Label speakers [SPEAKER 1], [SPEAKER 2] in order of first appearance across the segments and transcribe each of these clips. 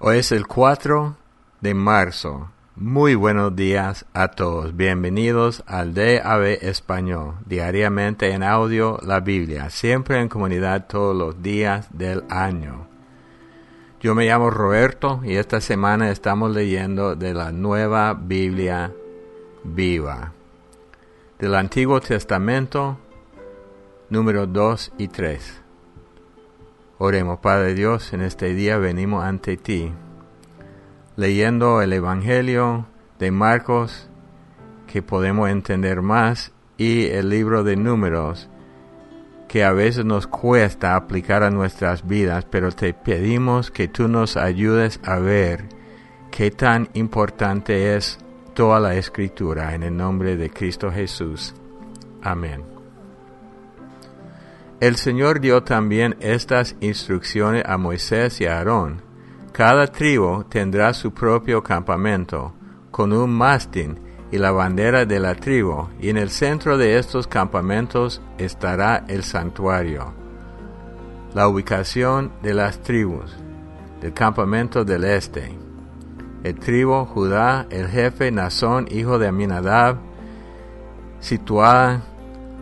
[SPEAKER 1] Hoy es el 4 de marzo. Muy buenos días a todos. Bienvenidos al DAB Español, diariamente en audio la Biblia, siempre en comunidad todos los días del año. Yo me llamo Roberto y esta semana estamos leyendo de la nueva Biblia viva. Del Antiguo Testamento, número 2 y 3. Oremos, Padre Dios, en este día venimos ante ti, leyendo el Evangelio de Marcos, que podemos entender más, y el libro de números, que a veces nos cuesta aplicar a nuestras vidas, pero te pedimos que tú nos ayudes a ver qué tan importante es toda la escritura en el nombre de Cristo Jesús. Amén. El Señor dio también estas instrucciones a Moisés y a Aarón. Cada tribu tendrá su propio campamento, con un mástil y la bandera de la tribu, y en el centro de estos campamentos estará el santuario. La ubicación de las tribus del campamento del este. El tribu Judá, el jefe Nazón, hijo de Aminadab, situada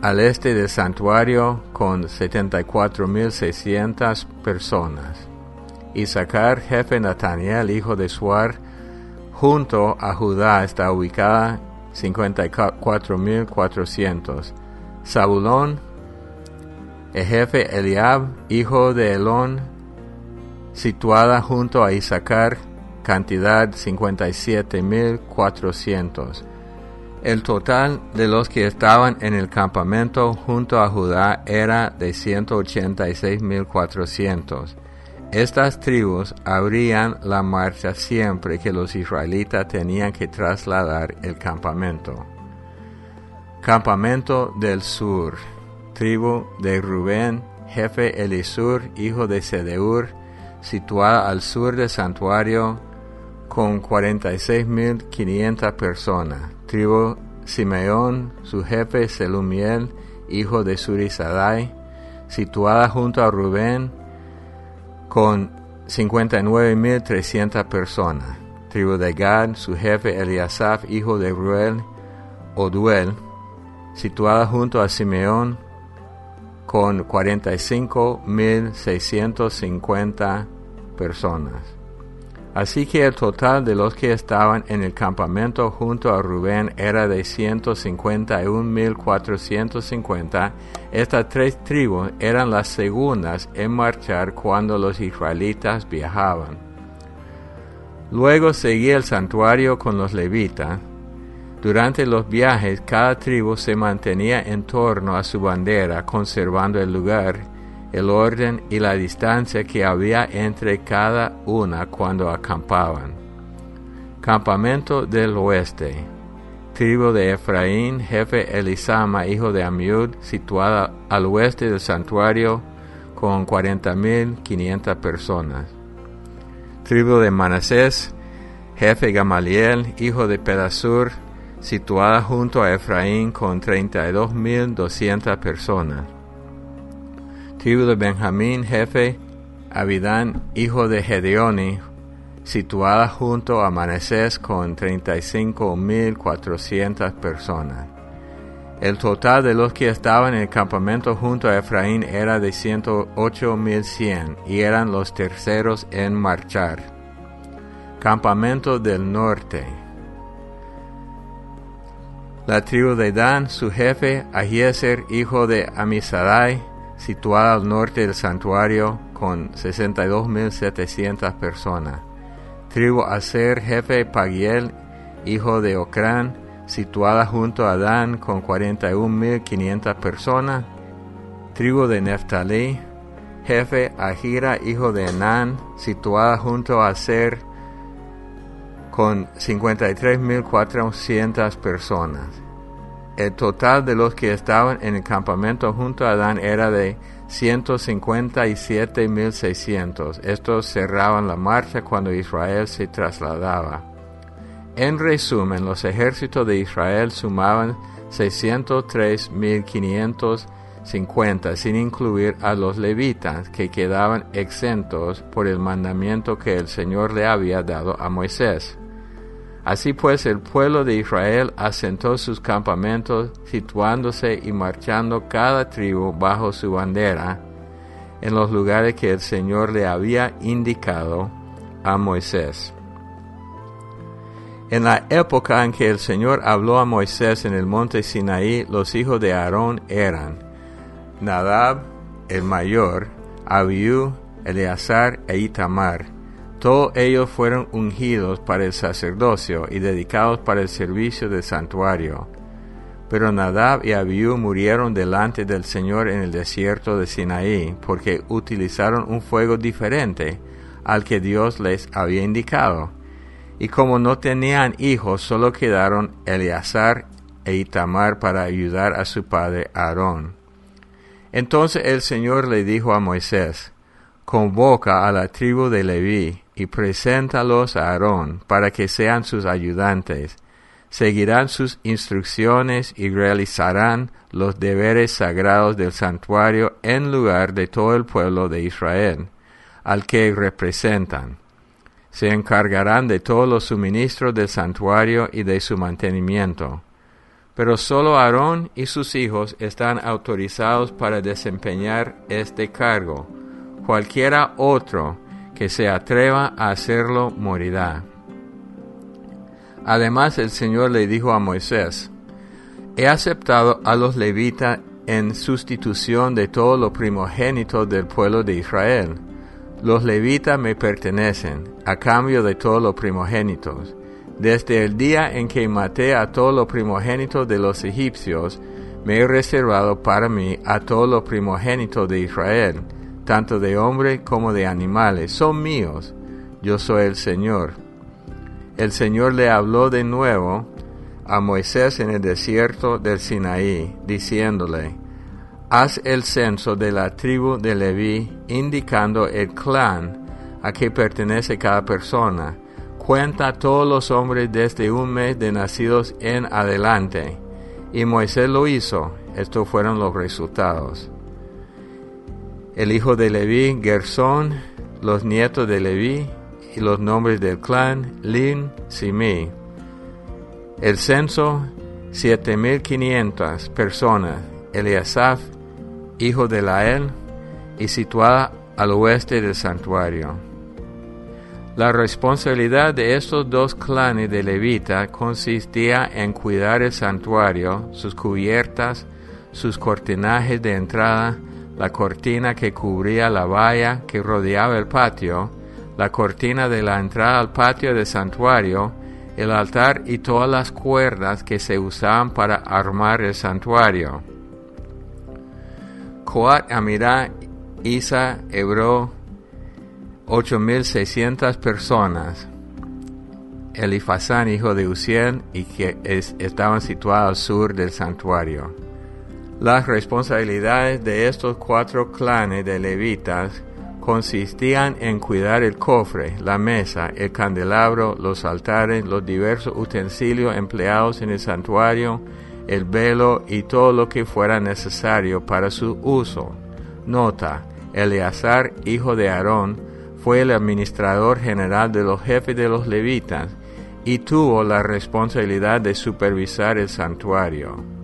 [SPEAKER 1] al este del santuario con 74.600 personas. Isaacar, jefe Nataniel, hijo de Suar, junto a Judá está ubicada 54.400. Zabulón, el jefe Eliab, hijo de Elón, situada junto a Isaacar, cantidad 57.400. El total de los que estaban en el campamento junto a Judá era de 186.400. Estas tribus abrían la marcha siempre que los israelitas tenían que trasladar el campamento. Campamento del sur. Tribu de Rubén, jefe Elisur, hijo de Sedeur, situada al sur del santuario con 46.500 personas tribu Simeón, su jefe Selumiel, hijo de Surisadai, situada junto a Rubén, con 59.300 personas. Tribu de Gad, su jefe Eliasaf, hijo de Ruel, Oduel, situada junto a Simeón, con 45.650 personas. Así que el total de los que estaban en el campamento junto a Rubén era de 151.450. Estas tres tribus eran las segundas en marchar cuando los israelitas viajaban. Luego seguía el santuario con los levitas. Durante los viajes cada tribu se mantenía en torno a su bandera conservando el lugar el orden y la distancia que había entre cada una cuando acampaban. Campamento del oeste. Tribu de Efraín, jefe Elisama, hijo de Amiud, situada al oeste del santuario con 40.500 personas. Tribu de Manasés, jefe Gamaliel, hijo de Pedasur, situada junto a Efraín con 32.200 personas tribu de Benjamín, jefe Abidán, hijo de Gedeoni, situada junto a Manasés con 35.400 personas. El total de los que estaban en el campamento junto a Efraín era de 108.100 y eran los terceros en marchar. Campamento del norte. La tribu de Dan, su jefe, Ahieser, hijo de Amisadai, situada al norte del santuario con 62.700 personas. Tribu Aser, jefe Pagiel, hijo de Ocrán, situada junto a Dan con 41.500 personas. Tribu de Neftalí, jefe Ahira, hijo de Enán, situada junto a Aser con 53.400 personas. El total de los que estaban en el campamento junto a Adán era de 157.600. Estos cerraban la marcha cuando Israel se trasladaba. En resumen, los ejércitos de Israel sumaban 603.500 50, sin incluir a los levitas que quedaban exentos por el mandamiento que el Señor le había dado a Moisés. Así pues el pueblo de Israel asentó sus campamentos, situándose y marchando cada tribu bajo su bandera en los lugares que el Señor le había indicado a Moisés. En la época en que el Señor habló a Moisés en el monte Sinaí, los hijos de Aarón eran Nadab, el mayor, Abiú, Eleazar e Itamar. Todos ellos fueron ungidos para el sacerdocio y dedicados para el servicio del santuario. Pero Nadab y Abiú murieron delante del Señor en el desierto de Sinaí, porque utilizaron un fuego diferente al que Dios les había indicado. Y como no tenían hijos, solo quedaron Eleazar e Itamar para ayudar a su padre Aarón. Entonces el Señor le dijo a Moisés, Convoca a la tribu de Leví y preséntalos a Aarón para que sean sus ayudantes. Seguirán sus instrucciones y realizarán los deberes sagrados del santuario en lugar de todo el pueblo de Israel, al que representan. Se encargarán de todos los suministros del santuario y de su mantenimiento pero solo Aarón y sus hijos están autorizados para desempeñar este cargo. Cualquiera otro que se atreva a hacerlo morirá. Además el Señor le dijo a Moisés, He aceptado a los levitas en sustitución de todo lo primogénito del pueblo de Israel. Los levitas me pertenecen, a cambio de todos los primogénitos desde el día en que maté a todos los primogénitos de los egipcios, me he reservado para mí a todos los primogénitos de Israel, tanto de hombres como de animales. Son míos. Yo soy el Señor. El Señor le habló de nuevo a Moisés en el desierto del Sinaí, diciéndole, Haz el censo de la tribu de Leví, indicando el clan a que pertenece cada persona cuenta todos los hombres desde un mes de nacidos en adelante. Y Moisés lo hizo. Estos fueron los resultados. El hijo de Leví, Gersón, los nietos de Leví y los nombres del clan, Lin, Simi. El censo, 7.500 personas. Eliasaf, hijo de Lael, y situada al oeste del santuario. La responsabilidad de estos dos clanes de Levita consistía en cuidar el santuario, sus cubiertas, sus cortinajes de entrada, la cortina que cubría la valla que rodeaba el patio, la cortina de la entrada al patio del santuario, el altar y todas las cuerdas que se usaban para armar el santuario. Coat Amirá, Isa, Hebró, 8.600 personas, Elifazán, hijo de Uziel, y que estaban situados al sur del santuario. Las responsabilidades de estos cuatro clanes de levitas consistían en cuidar el cofre, la mesa, el candelabro, los altares, los diversos utensilios empleados en el santuario, el velo y todo lo que fuera necesario para su uso. Nota, Eleazar, hijo de Aarón, fue el administrador general de los jefes de los levitas y tuvo la responsabilidad de supervisar el santuario.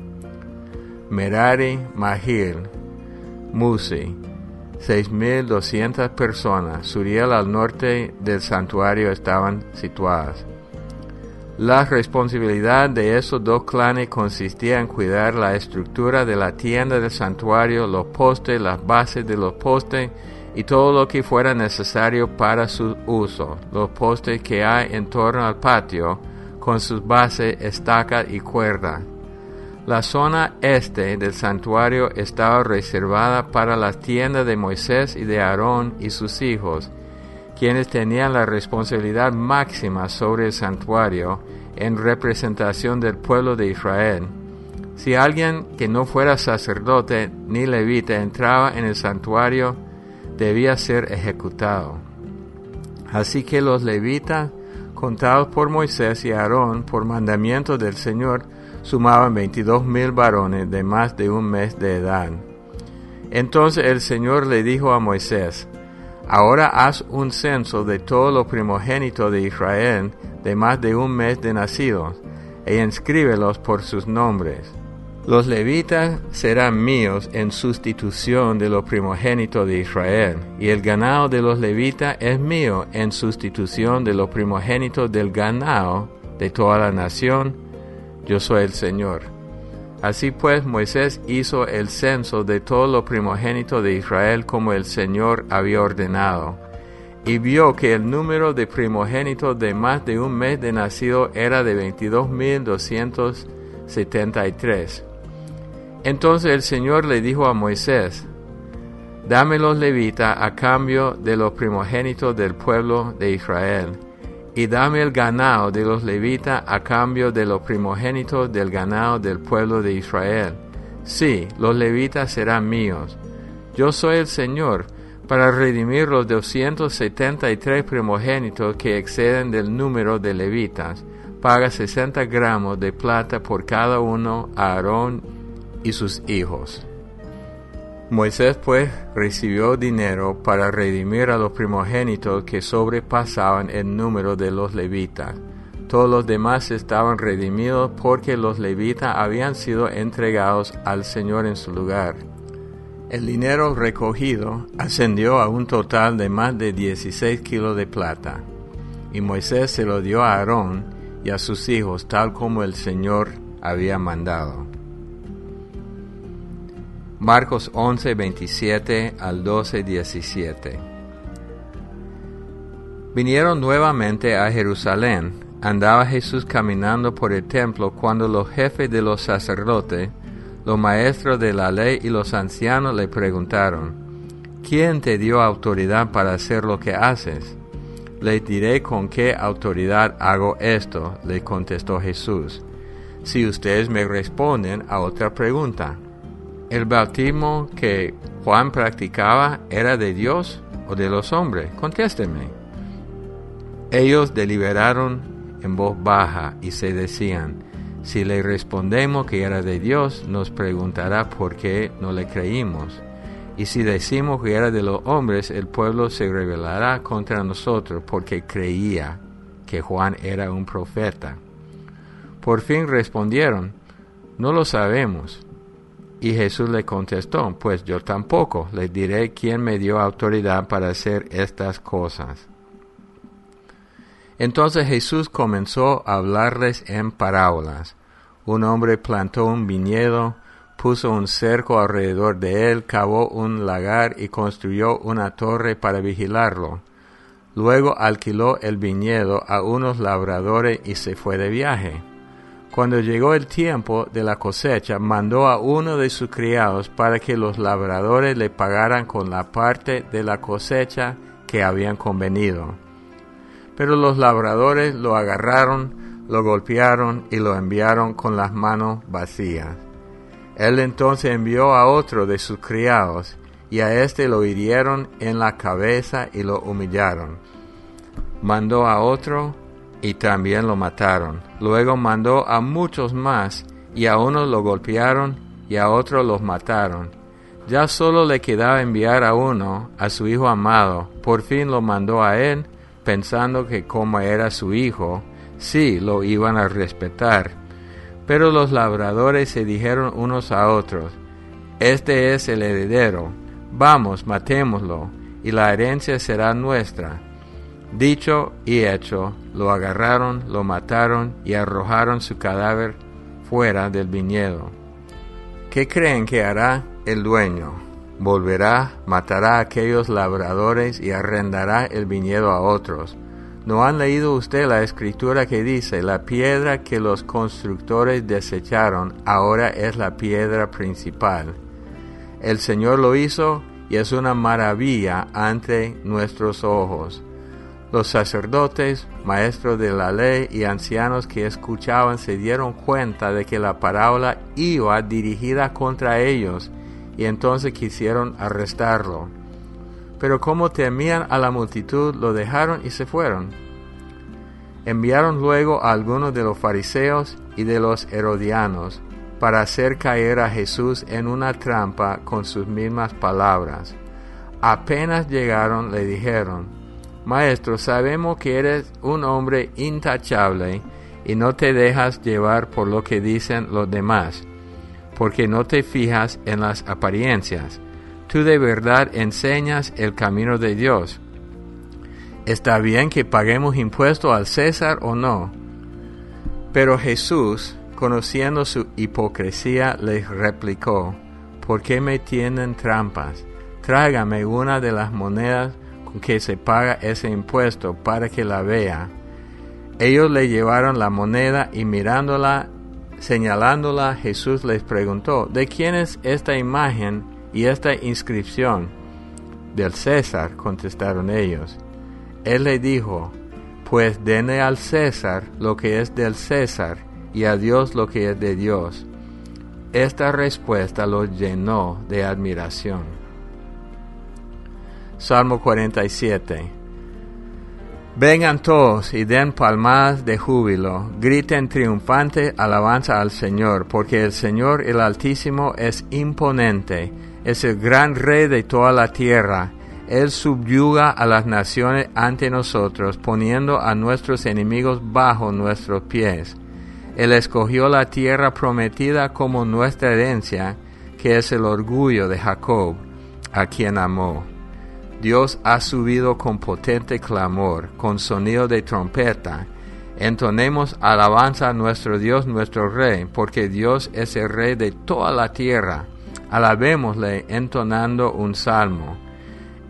[SPEAKER 1] Merari, Mahil, Musi, 6.200 personas, Suriel al norte del santuario estaban situadas. La responsabilidad de esos dos clanes consistía en cuidar la estructura de la tienda del santuario, los postes, las bases de los postes y todo lo que fuera necesario para su uso, los postes que hay en torno al patio, con sus bases, estaca y cuerda. La zona este del santuario estaba reservada para las tiendas de Moisés y de Aarón y sus hijos, quienes tenían la responsabilidad máxima sobre el santuario en representación del pueblo de Israel. Si alguien que no fuera sacerdote ni levita entraba en el santuario, debía ser ejecutado. Así que los levitas, contados por Moisés y Aarón por mandamiento del Señor, sumaban veintidós mil varones de más de un mes de edad. Entonces el Señor le dijo a Moisés, Ahora haz un censo de todos los primogénitos de Israel de más de un mes de nacidos, e inscríbelos por sus nombres. Los levitas serán míos en sustitución de los primogénitos de Israel, y el ganado de los levitas es mío en sustitución de los primogénitos del ganado de toda la nación. Yo soy el Señor. Así pues Moisés hizo el censo de todos los primogénitos de Israel como el Señor había ordenado, y vio que el número de primogénitos de más de un mes de nacido era de 22.273. Entonces el Señor le dijo a Moisés, Dame los levitas a cambio de los primogénitos del pueblo de Israel y dame el ganado de los levitas a cambio de los primogénitos del ganado del pueblo de Israel. Sí, los levitas serán míos. Yo soy el Señor, para redimir los 273 primogénitos que exceden del número de levitas. Paga 60 gramos de plata por cada uno a Aarón y sus hijos. Moisés pues recibió dinero para redimir a los primogénitos que sobrepasaban el número de los levitas. Todos los demás estaban redimidos porque los levitas habían sido entregados al Señor en su lugar. El dinero recogido ascendió a un total de más de 16 kilos de plata, y Moisés se lo dio a Aarón y a sus hijos tal como el Señor había mandado. Marcos 11, 27 al 12, 17. Vinieron nuevamente a Jerusalén. Andaba Jesús caminando por el templo cuando los jefes de los sacerdotes, los maestros de la ley y los ancianos le preguntaron, ¿quién te dio autoridad para hacer lo que haces? Les diré con qué autoridad hago esto, le contestó Jesús. Si ustedes me responden a otra pregunta, ¿El bautismo que Juan practicaba era de Dios o de los hombres? Contésteme. Ellos deliberaron en voz baja y se decían, si le respondemos que era de Dios, nos preguntará por qué no le creímos. Y si decimos que era de los hombres, el pueblo se rebelará contra nosotros porque creía que Juan era un profeta. Por fin respondieron, no lo sabemos. Y Jesús le contestó, pues yo tampoco les diré quién me dio autoridad para hacer estas cosas. Entonces Jesús comenzó a hablarles en parábolas. Un hombre plantó un viñedo, puso un cerco alrededor de él, cavó un lagar y construyó una torre para vigilarlo. Luego alquiló el viñedo a unos labradores y se fue de viaje. Cuando llegó el tiempo de la cosecha, mandó a uno de sus criados para que los labradores le pagaran con la parte de la cosecha que habían convenido. Pero los labradores lo agarraron, lo golpearon y lo enviaron con las manos vacías. Él entonces envió a otro de sus criados, y a éste lo hirieron en la cabeza y lo humillaron. Mandó a otro, y también lo mataron. Luego mandó a muchos más, y a unos lo golpearon, y a otros los mataron. Ya solo le quedaba enviar a uno, a su hijo amado. Por fin lo mandó a él, pensando que como era su hijo, sí lo iban a respetar. Pero los labradores se dijeron unos a otros, Este es el heredero, vamos, matémoslo, y la herencia será nuestra. Dicho y hecho, lo agarraron, lo mataron y arrojaron su cadáver fuera del viñedo. ¿Qué creen que hará el dueño? Volverá, matará a aquellos labradores y arrendará el viñedo a otros. ¿No han leído usted la escritura que dice, la piedra que los constructores desecharon ahora es la piedra principal? El Señor lo hizo y es una maravilla ante nuestros ojos. Los sacerdotes, maestros de la ley y ancianos que escuchaban se dieron cuenta de que la parábola iba dirigida contra ellos y entonces quisieron arrestarlo. Pero como temían a la multitud, lo dejaron y se fueron. Enviaron luego a algunos de los fariseos y de los herodianos, para hacer caer a Jesús en una trampa con sus mismas palabras. Apenas llegaron le dijeron, Maestro, sabemos que eres un hombre intachable y no te dejas llevar por lo que dicen los demás, porque no te fijas en las apariencias. Tú de verdad enseñas el camino de Dios. ¿Está bien que paguemos impuesto al César o no? Pero Jesús, conociendo su hipocresía, les replicó, ¿por qué me tienen trampas? Tráigame una de las monedas que se paga ese impuesto para que la vea. Ellos le llevaron la moneda y mirándola, señalándola, Jesús les preguntó, ¿de quién es esta imagen y esta inscripción? Del César, contestaron ellos. Él le dijo, pues denle al César lo que es del César y a Dios lo que es de Dios. Esta respuesta los llenó de admiración. Salmo 47. Vengan todos y den palmas de júbilo, griten triunfante alabanza al Señor, porque el Señor el Altísimo es imponente, es el gran rey de toda la tierra. Él subyuga a las naciones ante nosotros, poniendo a nuestros enemigos bajo nuestros pies. Él escogió la tierra prometida como nuestra herencia, que es el orgullo de Jacob, a quien amó. Dios ha subido con potente clamor, con sonido de trompeta. Entonemos alabanza a nuestro Dios, nuestro Rey, porque Dios es el Rey de toda la tierra. Alabémosle entonando un salmo.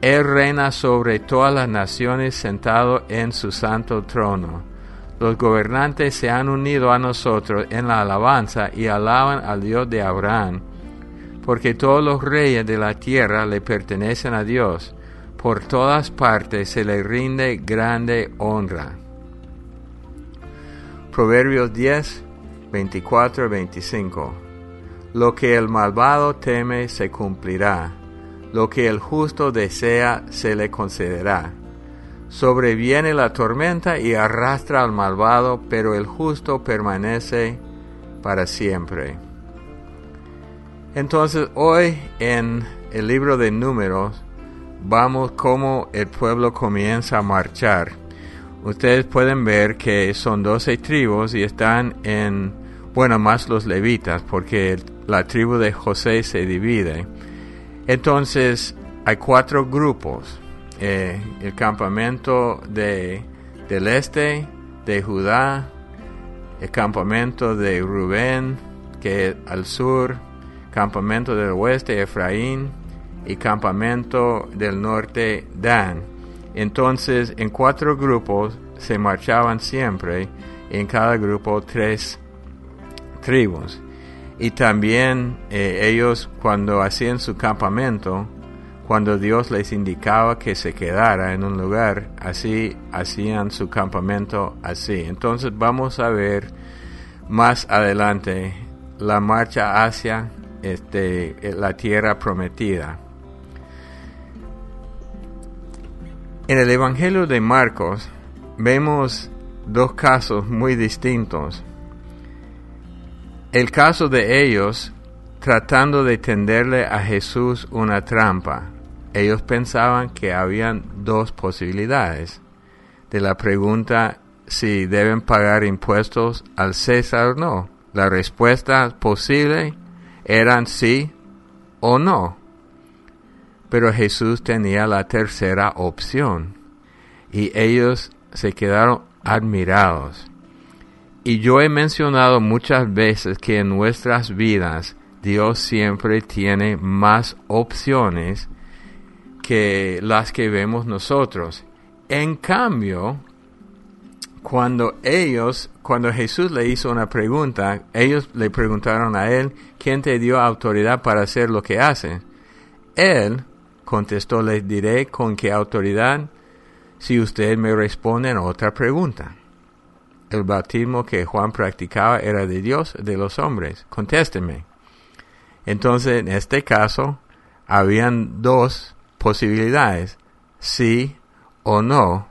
[SPEAKER 1] Él reina sobre todas las naciones sentado en su santo trono. Los gobernantes se han unido a nosotros en la alabanza y alaban al Dios de Abraham, porque todos los reyes de la tierra le pertenecen a Dios por todas partes se le rinde grande honra. Proverbios 10, 24 25. Lo que el malvado teme se cumplirá, lo que el justo desea se le concederá. Sobreviene la tormenta y arrastra al malvado, pero el justo permanece para siempre. Entonces hoy en el libro de números vamos como el pueblo comienza a marchar. Ustedes pueden ver que son doce tribus y están en, bueno, más los levitas, porque la tribu de José se divide. Entonces, hay cuatro grupos. Eh, el campamento de, del este, de Judá, el campamento de Rubén, que es al sur, campamento del oeste, Efraín, y campamento del norte Dan. Entonces, en cuatro grupos se marchaban siempre, en cada grupo tres tribus. Y también eh, ellos cuando hacían su campamento, cuando Dios les indicaba que se quedara en un lugar, así hacían su campamento así. Entonces vamos a ver más adelante la marcha hacia este, la tierra prometida. En el Evangelio de Marcos vemos dos casos muy distintos. El caso de ellos tratando de tenderle a Jesús una trampa. Ellos pensaban que habían dos posibilidades de la pregunta si deben pagar impuestos al César o no. La respuesta posible eran sí o no. Pero Jesús tenía la tercera opción y ellos se quedaron admirados. Y yo he mencionado muchas veces que en nuestras vidas Dios siempre tiene más opciones que las que vemos nosotros. En cambio, cuando ellos, cuando Jesús le hizo una pregunta, ellos le preguntaron a él, ¿quién te dio autoridad para hacer lo que hace? Él Contestó, les diré con qué autoridad si ustedes me responden otra pregunta. El bautismo que Juan practicaba era de Dios, de los hombres. Contésteme. Entonces, en este caso, habían dos posibilidades, sí o no,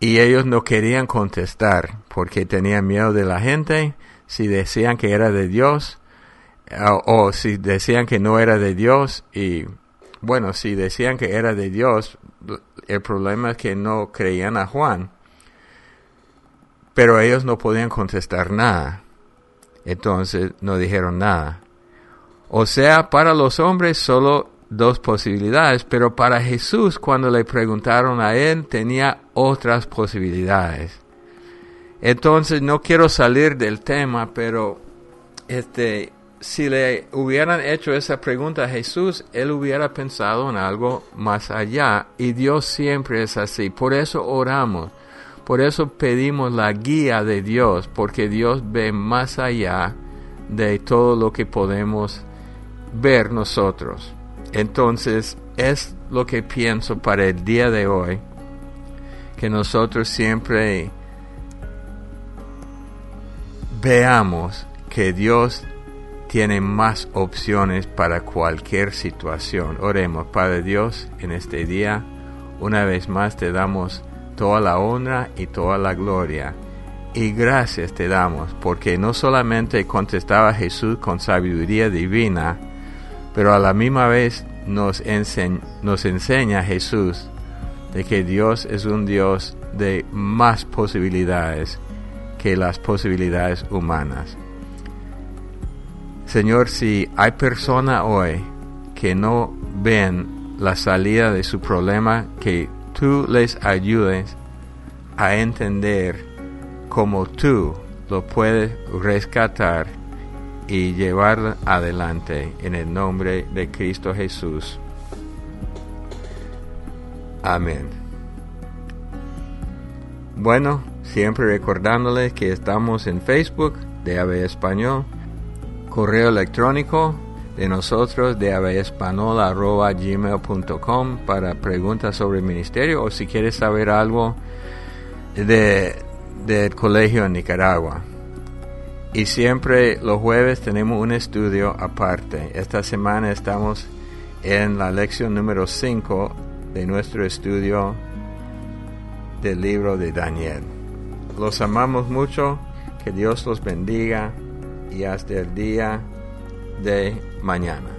[SPEAKER 1] y ellos no querían contestar porque tenían miedo de la gente, si decían que era de Dios, o, si decían que no era de Dios y bueno, si decían que era de Dios, el problema es que no creían a Juan, pero ellos no podían contestar nada, entonces no dijeron nada. O sea, para los hombres solo dos posibilidades, pero para Jesús cuando le preguntaron a él tenía otras posibilidades. Entonces no quiero salir del tema, pero este si le hubieran hecho esa pregunta a Jesús, él hubiera pensado en algo más allá y Dios siempre es así. Por eso oramos, por eso pedimos la guía de Dios, porque Dios ve más allá de todo lo que podemos ver nosotros. Entonces es lo que pienso para el día de hoy, que nosotros siempre veamos que Dios tiene más opciones para cualquier situación. Oremos, Padre Dios, en este día, una vez más te damos toda la honra y toda la gloria. Y gracias te damos, porque no solamente contestaba Jesús con sabiduría divina, pero a la misma vez nos, nos enseña Jesús de que Dios es un Dios de más posibilidades que las posibilidades humanas. Señor, si hay personas hoy que no ven la salida de su problema, que tú les ayudes a entender cómo tú lo puedes rescatar y llevar adelante en el nombre de Cristo Jesús. Amén. Bueno, siempre recordándoles que estamos en Facebook de Ave Español correo electrónico de nosotros de gmail.com para preguntas sobre el ministerio o si quieres saber algo de, del colegio en Nicaragua. Y siempre los jueves tenemos un estudio aparte. Esta semana estamos en la lección número 5 de nuestro estudio del libro de Daniel. Los amamos mucho, que Dios los bendiga y hasta el día de mañana.